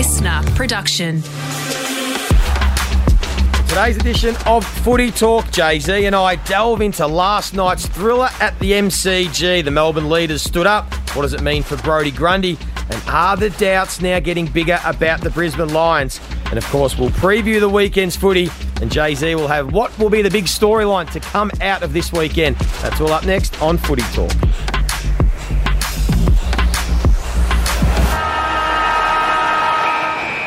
LiSTNR production. Today's edition of Footy Talk, Jay Z and I delve into last night's thriller at the MCG. The Melbourne leaders stood up. What does it mean for Brodie Grundy? And are the doubts now getting bigger about the Brisbane Lions? And of course, we'll preview the weekend's footy, and Jay Z will have what will be the big storyline to come out of this weekend. That's all up next on Footy Talk.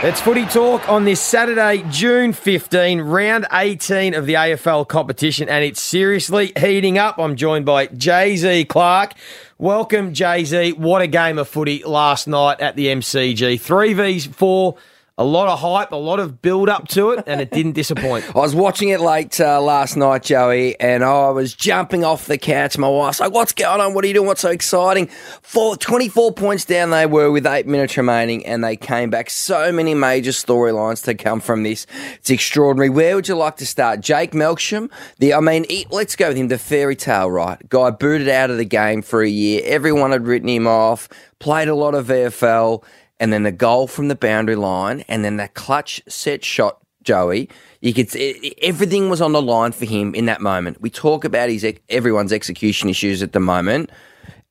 It's footy talk on this Saturday, June 15, round 18 of the AFL competition, and it's seriously heating up. I'm joined by Jay Z Clark. Welcome, Jay Z. What a game of footy last night at the MCG. Three V's, four a lot of hype, a lot of build up to it, and it didn't disappoint. I was watching it late uh, last night, Joey, and I was jumping off the couch. My wife's like, What's going on? What are you doing? What's so exciting? Four, 24 points down they were with eight minutes remaining, and they came back. So many major storylines to come from this. It's extraordinary. Where would you like to start? Jake Melksham? The, I mean, he, let's go with him. The fairy tale, right? Guy booted out of the game for a year. Everyone had written him off, played a lot of VFL and then the goal from the boundary line, and then that clutch set shot, Joey. You could it, everything was on the line for him in that moment. We talk about his everyone's execution issues at the moment,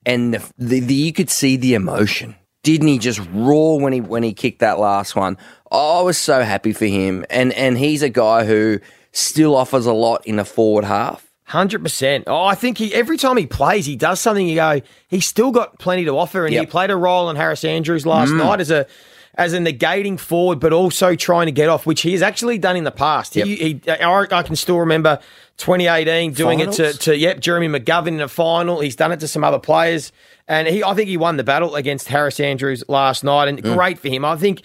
and the, the, the, you could see the emotion. Didn't he just roar when he when he kicked that last one? Oh, I was so happy for him, and and he's a guy who still offers a lot in the forward half. Hundred percent. Oh, I think he every time he plays, he does something. You go, he's still got plenty to offer, and yep. he played a role in Harris Andrews last mm. night as a as a negating forward, but also trying to get off, which he has actually done in the past. Yep. He, he, I, I can still remember 2018 doing Finals? it to, to yep Jeremy McGovern in a final. He's done it to some other players, and he I think he won the battle against Harris Andrews last night, and mm. great for him. I think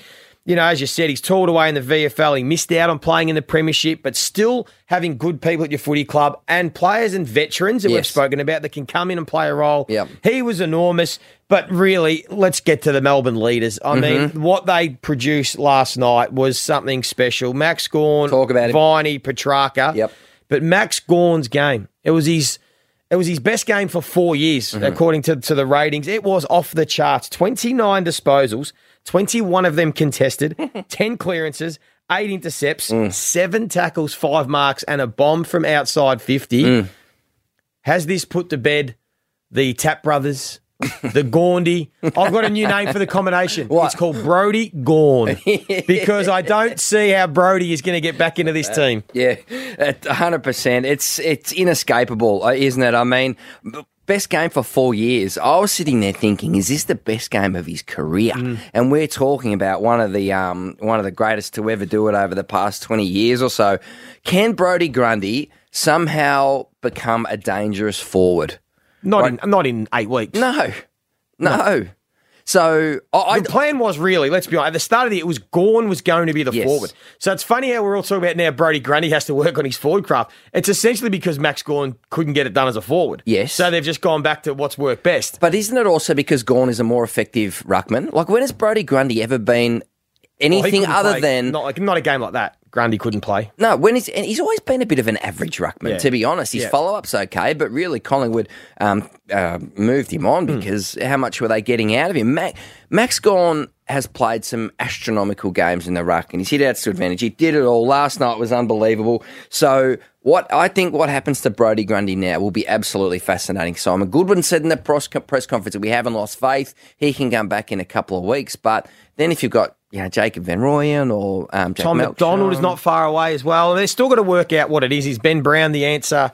you know, as you said, he's toiled away in the VFL. He missed out on playing in the Premiership, but still having good people at your footy club and players and veterans that yes. we've spoken about that can come in and play a role. Yep. He was enormous, but really, let's get to the Melbourne leaders. I mm-hmm. mean, what they produced last night was something special. Max Gawn, talk about Viney, Petracca. Yep. But Max Gawn's game, it was his. It was his best game for four years, mm-hmm. according to, to the ratings. It was off the charts. 29 disposals, 21 of them contested, 10 clearances, eight intercepts, mm. seven tackles, five marks, and a bomb from outside 50. Mm. Has this put to bed the Tap Brothers, the Gaundy? I've got a new name for the combination. What? It's called Brodie Gawn because I don't see how Brodie is going to get back into this team. Uh, yeah, 100%. It's, it's inescapable, uh, isn't it? I mean, best game for four years. I was sitting there thinking, is this the best game of his career? Mm. And we're talking about one of the um, one of the greatest to ever do it over the past twenty years or so. Can Brodie Grundy somehow become a dangerous forward? Not in not in eight weeks. No, no. no. So I, the plan was really, let's be honest, at the start of the year, it was Gawn was going to be the yes. forward. So it's funny how we're all talking about now Brodie Grundy has to work on his forward craft. It's essentially because Max Gawn couldn't get it done as a forward. Yes. So they've just gone back to what's worked best. But isn't it also because Gawn is a more effective ruckman? Like when has Brodie Grundy ever been anything well, other play. than not like not a game like that? Grundy couldn't play. No, when he's and he's always been a bit of an average ruckman. Yeah. To be honest, his yeah. follow up's okay, but really Collingwood um, uh, moved him on hmm. because mm. how much were they getting out of him? Max, Max Gawn has played some astronomical games in the ruck, and he's hit out to advantage. He did it all. Last night was unbelievable. So what I think what happens to Brodie Grundy now will be absolutely fascinating. Simon Goodwin said in the press conference that we haven't lost faith. He can come back in a couple of weeks, but then if you've got you know, Jacob Van Rooyen or um, Tom McDonald is not far away as well. They're still got to work out what it is. Is Ben Brown the answer?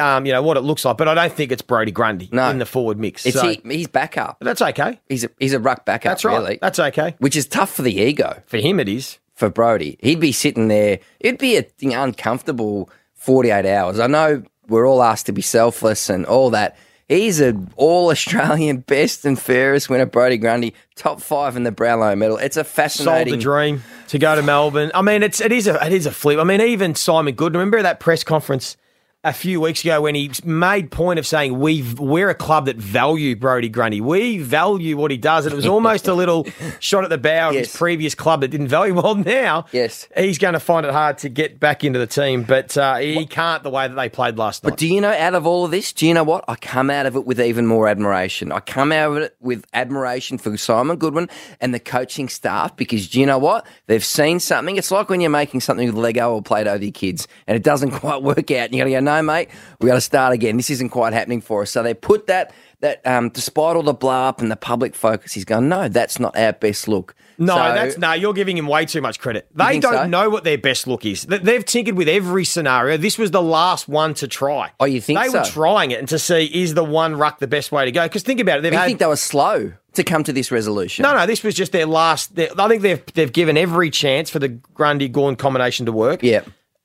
Um, you know what it looks like, but I don't think it's Brodie Grundy no. in the forward mix. It's so. he, he's backup. That's okay. He's a, he's a ruck backup. That's right. Really. That's okay. Which is tough for the ego. For him, it is. For Brodie, he'd be sitting there. It'd be a uncomfortable forty-eight hours. I know we're all asked to be selfless and all that, He's an all Australian best and fairest winner, Brodie Grundy, top five in the Brownlow medal. It's a fascinating Sold the dream to go to Melbourne. I mean, it's it is a it is a flip. I mean, even Simon Good. Remember that press conference a few weeks ago when he made point of saying we we're a club that value Brodie Grundy. We value what he does, and it was almost a little shot at the bow of Yes. his previous club that didn't value. Well, now Yes. he's going to find it hard to get back into the team, but uh, he can't the way that they played last night. But do you know, out of all of this, do you know what? I come out of it with even more admiration. I come out of it with admiration for Simon Goodwin and the coaching staff because do you know what? They've seen something. It's like when you're making something with Lego or Play Doh with your kids and it doesn't quite work out. And you got to go, no, mate, we got to start again. This isn't quite happening for us. So they put that, that um, despite all the blow up and the public focus, he's going, no, that's not our best look. No, So- that's no. You're giving him way too much credit. They don't so? know what their best look is. They've tinkered with every scenario. This was the last one to try. Oh, you think they were trying it and to see is the one ruck the best way to go? Because think about it. They've you had think they were slow to come to this resolution? no, no. This was just their last. Their, I think they've they've given every chance for the Grundy Gawn combination to work. Yeah.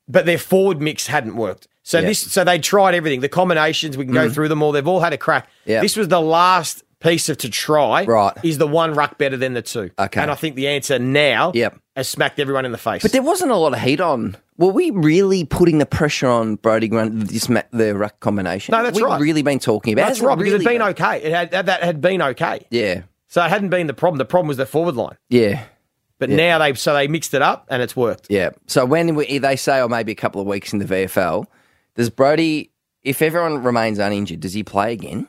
but their forward mix hadn't worked. So Yeah. Mm. this, so they tried everything. The combinations we can go through them all. They've all had a crack. Yeah. This was the last piece of to try. Right. is the one ruck better than the two? Okay. and I think the answer now Yep. has smacked everyone in the face. But there wasn't a lot of heat on. Were we really putting the pressure on Brodie Grant, this ma- the ruck combination? No, that's We've right. really been talking about. That's Hasn't right because really it'd been okay. It had that, that had been okay. Yeah, So it hadn't been the problem. The problem was the forward line. yeah, But now they so they mixed it up and it's worked. yeah. So when we, they say, or maybe a couple of weeks in the VFL, does Brodie, if everyone remains uninjured, does he play again?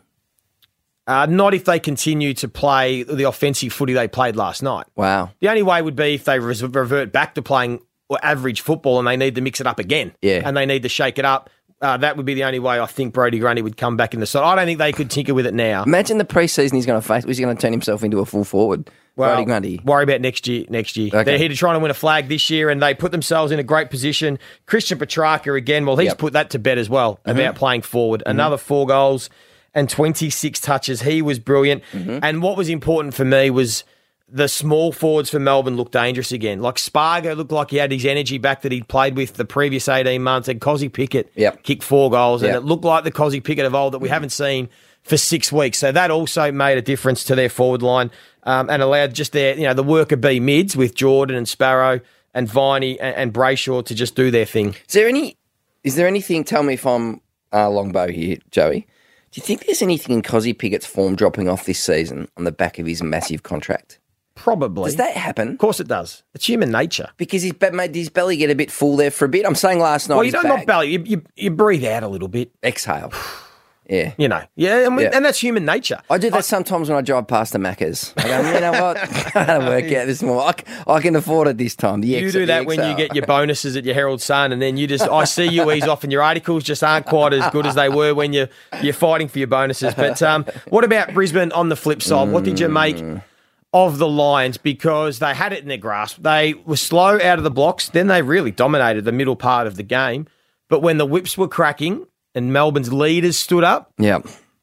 Uh, not if they continue to play the offensive footy they played last night. Wow. The only way would be if they revert back to playing average football and they need to mix it up again. Yeah. And they need to shake it up. Uh, that would be the only way I think Brodie Grundy would come back in the side. I don't think they could tinker with it now. Imagine the preseason he's going to face. He's going to turn himself into a full forward. Brodie Grundy. Worry about next year. Next year, Okay. they're here to try and win a flag this year, and they put themselves in a great position. Christian Petracca again. Well, he's Yep. Mm-hmm. put that to bed as well about playing forward. Another four goals and twenty six touches. He was brilliant. Mm-hmm. And what was important for me was the small forwards for Melbourne looked dangerous again. Like Spargo looked like he had his energy back that he'd played with the previous eighteen months. And Kozzy Pickett Yep. kicked four goals, and it looked like the Kozzy Pickett of old that we haven't seen for six weeks. So that also made a difference to their forward line um, and allowed just their, you know, the worker B mids with Jordan and Sparrow and Viney and, and Brayshaw to just do their thing. Is there any? Is there anything? Tell me if I'm uh, longbow here, Joey. Do you think there's anything in Kozzy Pickett's form dropping off this season on the back of his massive contract? Probably. Does that happen? of course it does. It's human nature. Because his made his belly get a bit full there for a bit. I'm saying last night. Well, you don't not belly. You, you, you breathe out a little bit, exhale. Yeah. you know. Yeah, and, we, Yeah. and that's human nature. I do that sometimes when I drive past the Macca's. I go, you know what? I gotta work out this more. I, I can afford it this time. The You do that when you get your bonuses at your Herald Sun, and then you just I see you ease off, and your articles just aren't quite as good as they were when you you're fighting for your bonuses. But um, what about Brisbane on the flip side? What did you make of the Lions? Because they had it in their grasp. They were slow out of the blocks. Then they really dominated the middle part of the game. But when the whips were cracking and Melbourne's leaders stood up, Yeah.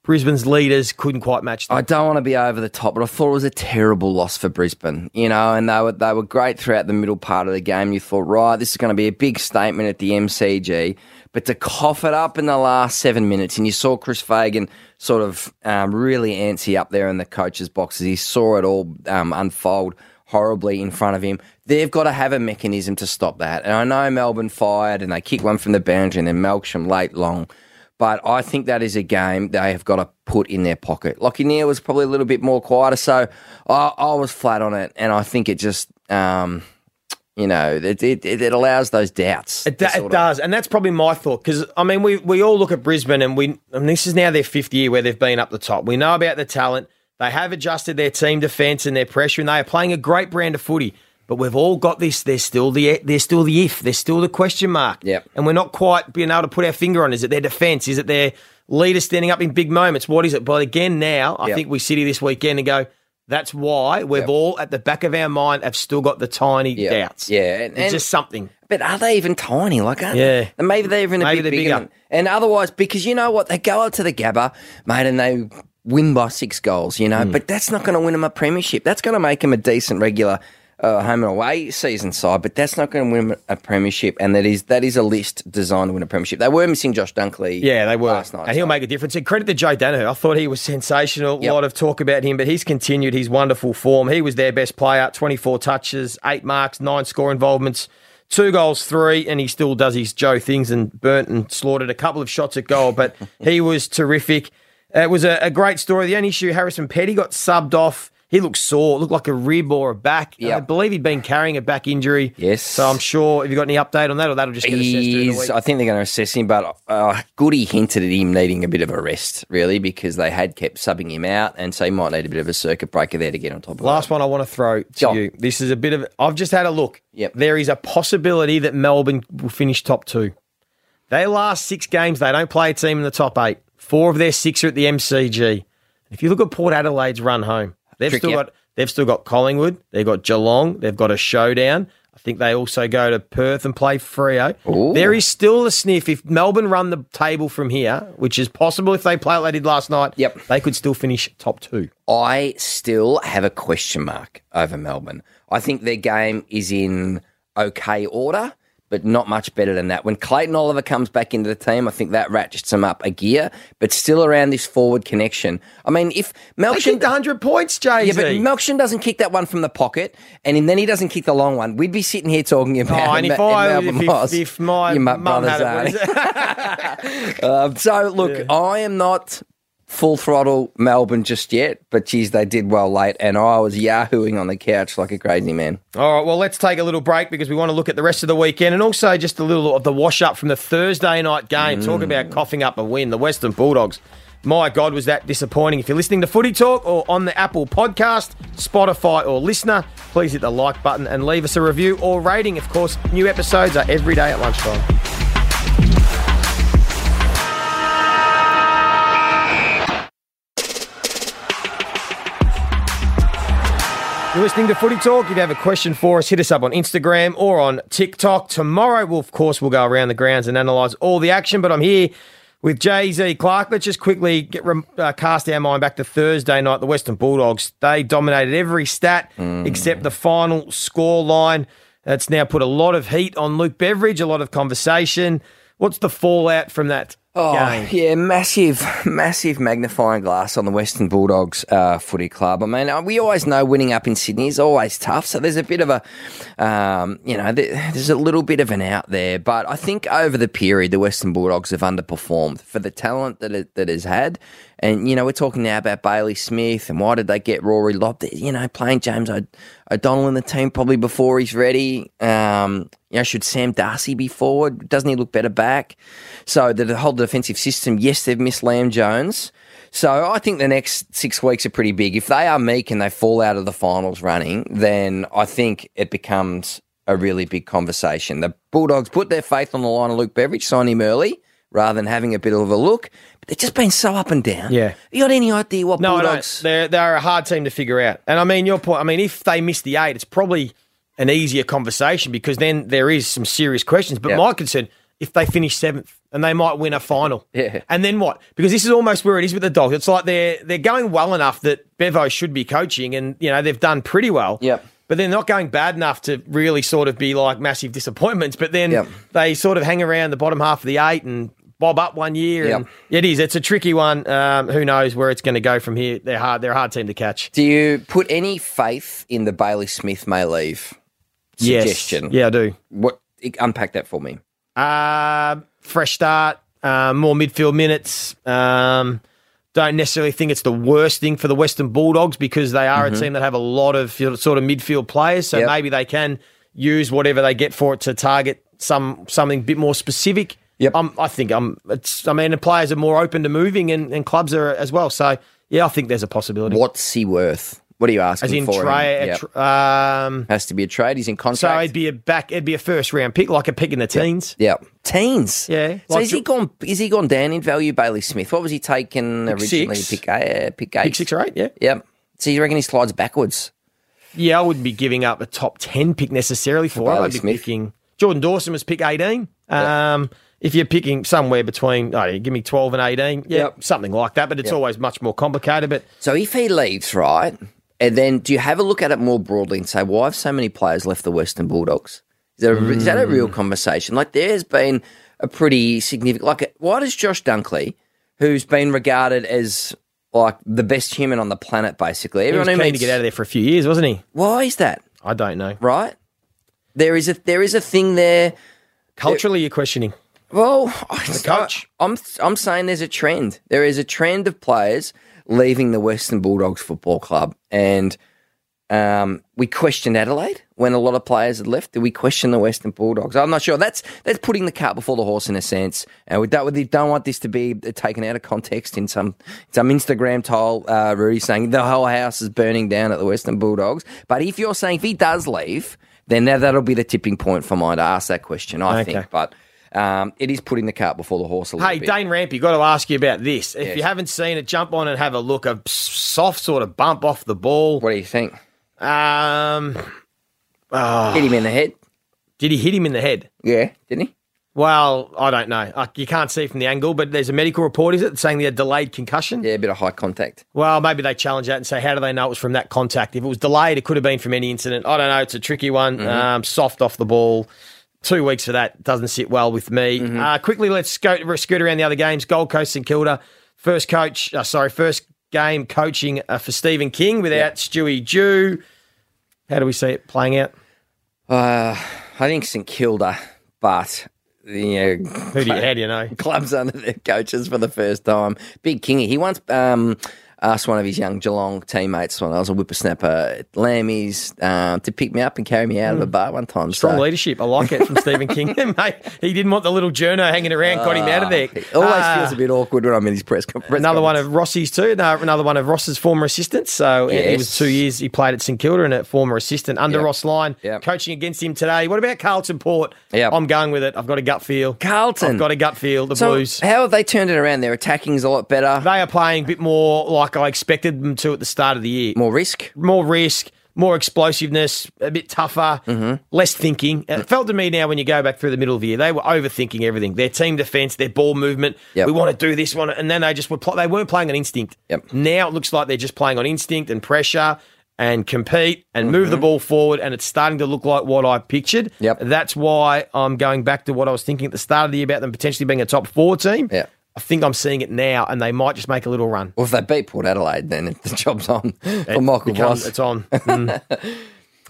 Brisbane's leaders couldn't quite match them. I don't want to be over the top, but I thought it was a terrible loss for Brisbane. You know, and they were they were great throughout the middle part of the game. You thought, right, this is going to be a big statement at the MCG, but to cough it up in the last seven minutes, and you saw Chris Fagan sort of um, really antsy up there in the coach's boxes. He saw it all um, unfold horribly in front of him. They've got to have a mechanism to stop that. And I know Melbourne fired and they kicked one from the boundary and then Melksham late long. But I think that is a game they have got to put in their pocket. Lachie Neale was probably a little bit more quieter, so I, I was flat on it, and I think it just, um, you know, it, it, it allows those doubts. It, do- it of- does, and that's probably my thought. Because I mean, we we all look at Brisbane, and we and this is now their fifth year where they've been up the top. We know about the talent. They have adjusted their team defence and their pressure, and they are playing a great brand of footy. But we've all got this. There's still the there's still the if. There's still the question mark. Yep. And we're not quite being able to put our finger on. Is it their defence? Is it their leader standing up in big moments? What is it? But again, now I Yep. think we sit here this weekend and go. That's why we've Yep. all at the back of our mind have still got the tiny Yeah. doubts. Yeah, and- it's just something. But are they even tiny? Like, aren't Yeah. they? And maybe they're even a Maybe bit bigger. bigger. And otherwise, because you know what? They go up to the Gabba, mate, and they win by six goals, you know? Hmm. But that's not going to win them a premiership. That's going to make them a decent regular uh, home and away season side, but that's not going to win a premiership. And that is that is a list designed to win a premiership. They were missing Josh Dunkley. Yeah, they were. last night. and he'll make a difference. And credit to Joe Daniher. I thought he was sensational. Yep. A lot of talk about him, but he's continued his wonderful form. He was their best player 24 touches, eight marks, nine score involvements, two goals, three, and he still does his Joe things and burnt and slaughtered a couple of shots at goal, but he was terrific. It was a, a great story. The only issue, Harrison Petty got subbed off. He looked sore, looked like a rib or a back. Yep. I believe he'd been carrying a back injury. Yes. So I'm sure. Have you got any update on that, or that'll just get assessed during the He's? I think they're going to assess him, but uh, Goody hinted at him needing a bit of a rest, really, because they had kept subbing him out, and so he might need a bit of a circuit breaker there to get on top of that. Last one I want to throw to you. This is a bit of. I've just had a look. Yep. There is a possibility that Melbourne will finish top two. They last six games, they don't play a team in the top eight. Four of their six are at the MCG. If you look at Port Adelaide's run home, they've Tricky. still got they've still got Collingwood, they've got Geelong, they've got a showdown. I think they also go to Perth and play Freo. Ooh. There is still a sniff if Melbourne run the table from here, which is possible if they play like they did last night. Yep. they could still finish top two. I still have a question mark over Melbourne. I think their game is in okay order, but not much better than that. When Clayton Oliver comes back into the team, I think that ratchets them up a gear, but still around this forward connection. I mean, if kicked 100 points, Jay. Yeah, but Melksham doesn't kick that one from the pocket, and then he doesn't kick the long one. We'd be sitting here talking about Oh, and if I, if, Moss. if, if my mum mu- had it, own. Um, so look, I am not full throttle Melbourne just yet, but geez, they did well late, and I was yahooing on the couch like a crazy man. All right, well, let's take a little break because we want to look at the rest of the weekend and also just a little of the wash up from the Thursday night game. Talk about mm. coughing up a win. The Western Bulldogs. My God, was that disappointing. If you're listening to Footy Talk or on the Apple Podcast, Spotify, or LiSTNR, please hit the like button and leave us a review or rating. Of course, new episodes are every day at lunchtime. You're listening to Footy Talk. If you have a question for us, hit us up on Instagram or on TikTok. Tomorrow, we'll, of course, we'll go around the grounds and analyse all the action. But I'm here with Jay Z Clark. Let's just quickly get uh, cast our mind back to Thursday night. The Western Bulldogs they dominated every stat except the final score line. That's now put a lot of heat on Luke Beveridge. A lot of conversation. What's the fallout from that Oh, game? yeah, massive, massive magnifying glass on the Western Bulldogs uh, footy club. I mean, uh, we always know winning up in Sydney is always tough. So there's a bit of a, um, you know, there's a little bit of an out there. But I think over the period, the Western Bulldogs have underperformed for the talent that it, that has had. And, you know, we're talking now about Bailey Smith and why did they get Rory Lobb? You know, playing James O'Donnell in the team probably before he's ready. Um, you know, should Sam Darcy be forward? Doesn't he look better back? So the, whole defensive system, yes, they've missed Liam Jones. So I think the next six weeks are pretty big. If they are meek and they fall out of the finals running, then I think it becomes a really big conversation. The Bulldogs put their faith on the line of Luke Beveridge, signed him early rather than having a bit of a look. They've just been so up and down. Yeah. You got any idea what No, Bulldogs? don't. They're they're a hard team to figure out. And I mean, your point. I mean, if they miss the eight, it's probably an easier conversation because then there is some serious questions. But Yep. my concern, if they finish seventh and they might win a final, Yeah. and then what? Because this is almost where it is with the Dogs. It's like they're they're going well enough that Bevo should be coaching, and you know they've done pretty well. Yep. But they're not going bad enough to really sort of be like massive disappointments. But then Yep. they sort of hang around the bottom half of the eight and bob up one year. Yep. And it is. It's a tricky one. Um, who knows where it's going to go from here? They're hard. They're a hard team to catch. Do you put any faith in the Bailey Smith may leave suggestion? Yes. Yeah, I do. What? Unpack that for me. Uh, fresh start. Uh, more midfield minutes. Um, don't necessarily think it's the worst thing for the Western Bulldogs because they are a team that have a lot of sort of midfield players. So Yep. maybe they can use whatever they get for it to target some something a bit more specific. Yep. Um, I think um, it's. I mean, the players are more open to moving, and, and clubs are as well. So yeah, I think there's a possibility. What's he worth? What are you asking As in for? tray, Yep. tr- um, Has to be a trade. He's in contract. so it'd be a back. It'd be a first round pick, like a pick in the teens. yeah, teens. Yeah, So like is he gone? Is he gone down in value, Bailey Smith? What was he taken originally? six. Pick eight. Pick eight. Pick six or eight. Yeah. Yep. So you reckon he slides backwards? Yeah, I wouldn't be giving up a top 10 pick necessarily for, him. I'd be Smith. picking. Jordan Dawson was pick 18. Um, If you're picking somewhere between, oh, give me 12 and 18, yeah, Yep. something like that, but it's Yep. always much more complicated. But So if he leaves, right, and then do you have a look at it more broadly and say, why have so many players left the Western Bulldogs? Is, there a, is that a Mm. real conversation? Like there's been a pretty significant. Like why does Josh Dunkley, who's been regarded as like the best human on the planet, basically, he was everyone keen who to get out of there for a few years, wasn't he? why is that? I don't know. Right? There is a there is a thing there. Culturally, you're questioning. Well, The coach. I, am I'm saying there's a trend. There is a trend of players leaving the Western Bulldogs Football Club, and um, we questioned Adelaide when a lot of players had left. Did we question the Western Bulldogs? I'm not sure. That's that's putting the cart before the horse in a sense. And we don't, we don't want this to be taken out of context in some some Instagram tile. Uh, Rudy saying the whole house is burning down at the Western Bulldogs. But if you're saying if he does leave, then now that'll be the tipping point for mine to ask that question. I Okay. think, but. Um, it is putting the cart before the horse a little Hey, bit. Hey, Dane Rampe, got to ask you about this. If Yes. you haven't seen it, jump on and have a look. A soft sort of bump off the ball. What do you think? Um, Hit him in the head? did he hit him in the head? Yeah, didn't he? Well, I don't know. You can't see from the angle, but there's a medical report, is it, saying he had delayed concussion? Yeah, a bit of high contact. Well, maybe they challenge that and say, how do they know it was from that contact? If it was delayed, it could have been from any incident. I don't know. It's a tricky one. Mm-hmm. Um, soft off the ball. Two weeks for that doesn't sit well with me. Mm-hmm. Uh, quickly, let's go scoot around the other games. Gold Coast and Kilda, first coach, uh, sorry, first game coaching uh, for Stephen King without Stewie Dew. How do we see it playing out? Uh, I think St Kilda, but you know, Who do you, how do you know? clubs under their coaches for the first time. Big Kingy. He once um, asked one of his young Geelong teammates when I was a whippersnapper at Lammy's um, to pick me up and carry me out of a bar one time. Hmm. Strong so, leadership. I like it from Stephen King. Mate, he didn't want the little journo hanging around, got him out of there. It always Uh, feels a bit awkward when I'm in his press conference. Another one of Rossi's too. No, Another one of Ross's former assistants. So he Yes. was two years. He played at St Kilda and a former assistant under Yep. Ross Lyon. Yep. Coaching against him today. What about Carlton Port? Yep. I'm going with it. I've got a gut feel. Carlton. I've got a gut feel. The so Blues. how have they turned it around? Their attacking's a lot better. They are playing a bit more like I expected them to at the start of the year. More risk. More risk, more explosiveness, a bit tougher, Mm-hmm. less thinking. It felt to me now when you go back through the middle of the year, they were overthinking everything. Their team defense, their ball movement. Yep. We want to do this one, and then they just were. Pl- they weren't playing on instinct. Yep. Now it looks like they're just playing on instinct and pressure. And compete and move the ball forward, and it's starting to look like what I pictured. Mm-hmm. Yep. That's why I'm going back to what I was thinking at the start of the year about them potentially being a top four team. Yeah. I think I'm seeing it now, and they might just make a little run. Well, if they beat Port Adelaide, then the job's on for Michael becomes-. It's on. Mm.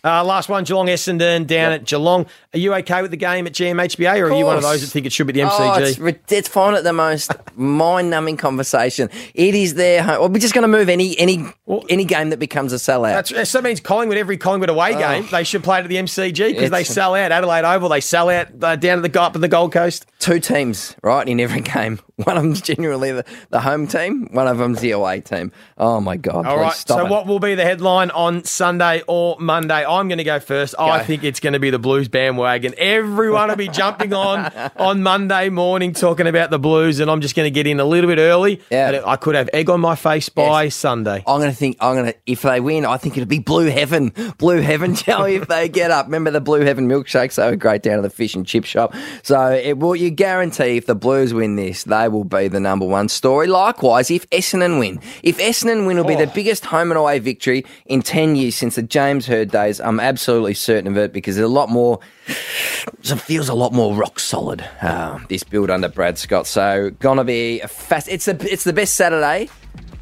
uh, last one, Geelong Essendon down at Geelong. Are you okay with the game at GMHBA, or are you one of those that think it should be the MCG? Oh, it's, it's fine at the most mind-numbing conversation. It is their home. Well, we're just going to move any any any game that becomes a sellout. That's, that means Collingwood, every Collingwood away game, they should play it at the MCG because they sell out. Adelaide Oval, they sell out uh, down to the up at the Gold Coast. Two teams, right, in every game. One of them's genuinely the, the home team. One of them's the away team. Oh my god! All right. So, it. what will be the headline on Sunday or Monday? I'm going to go first. I think it's going to be the Blues bandwagon. Everyone will be jumping on on Monday morning talking about the Blues, and I'm just going to get in a little bit early. Yeah. I could have egg on my face by Yes. Sunday. I'm going to think. I'm going to. If they win, I think it'll be blue heaven. Blue heaven, Joey. if they get up, remember the blue heaven milkshakes? They were great down at the fish and chip shop. So it will. You guarantee if the Blues win this, they will be the number one story. Likewise, if Essendon win, if Essendon win, will be Oh. the biggest home and away victory in ten years since the James Hird days. I'm absolutely certain of it because there's a lot more. It feels a lot more rock solid. Uh, this build under Brad Scott. So gonna be a fast. It's the it's the best Saturday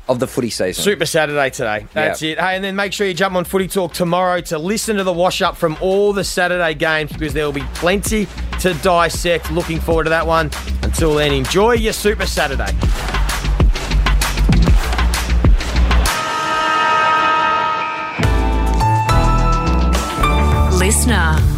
of the footy season. Super Saturday today. That's yep. it. Hey, and then make sure you jump on Footy Talk tomorrow to listen to the wash up from all the Saturday games because there will be plenty to dissect. Looking forward to that one. Until then, enjoy your Super Saturday. LiSTNR.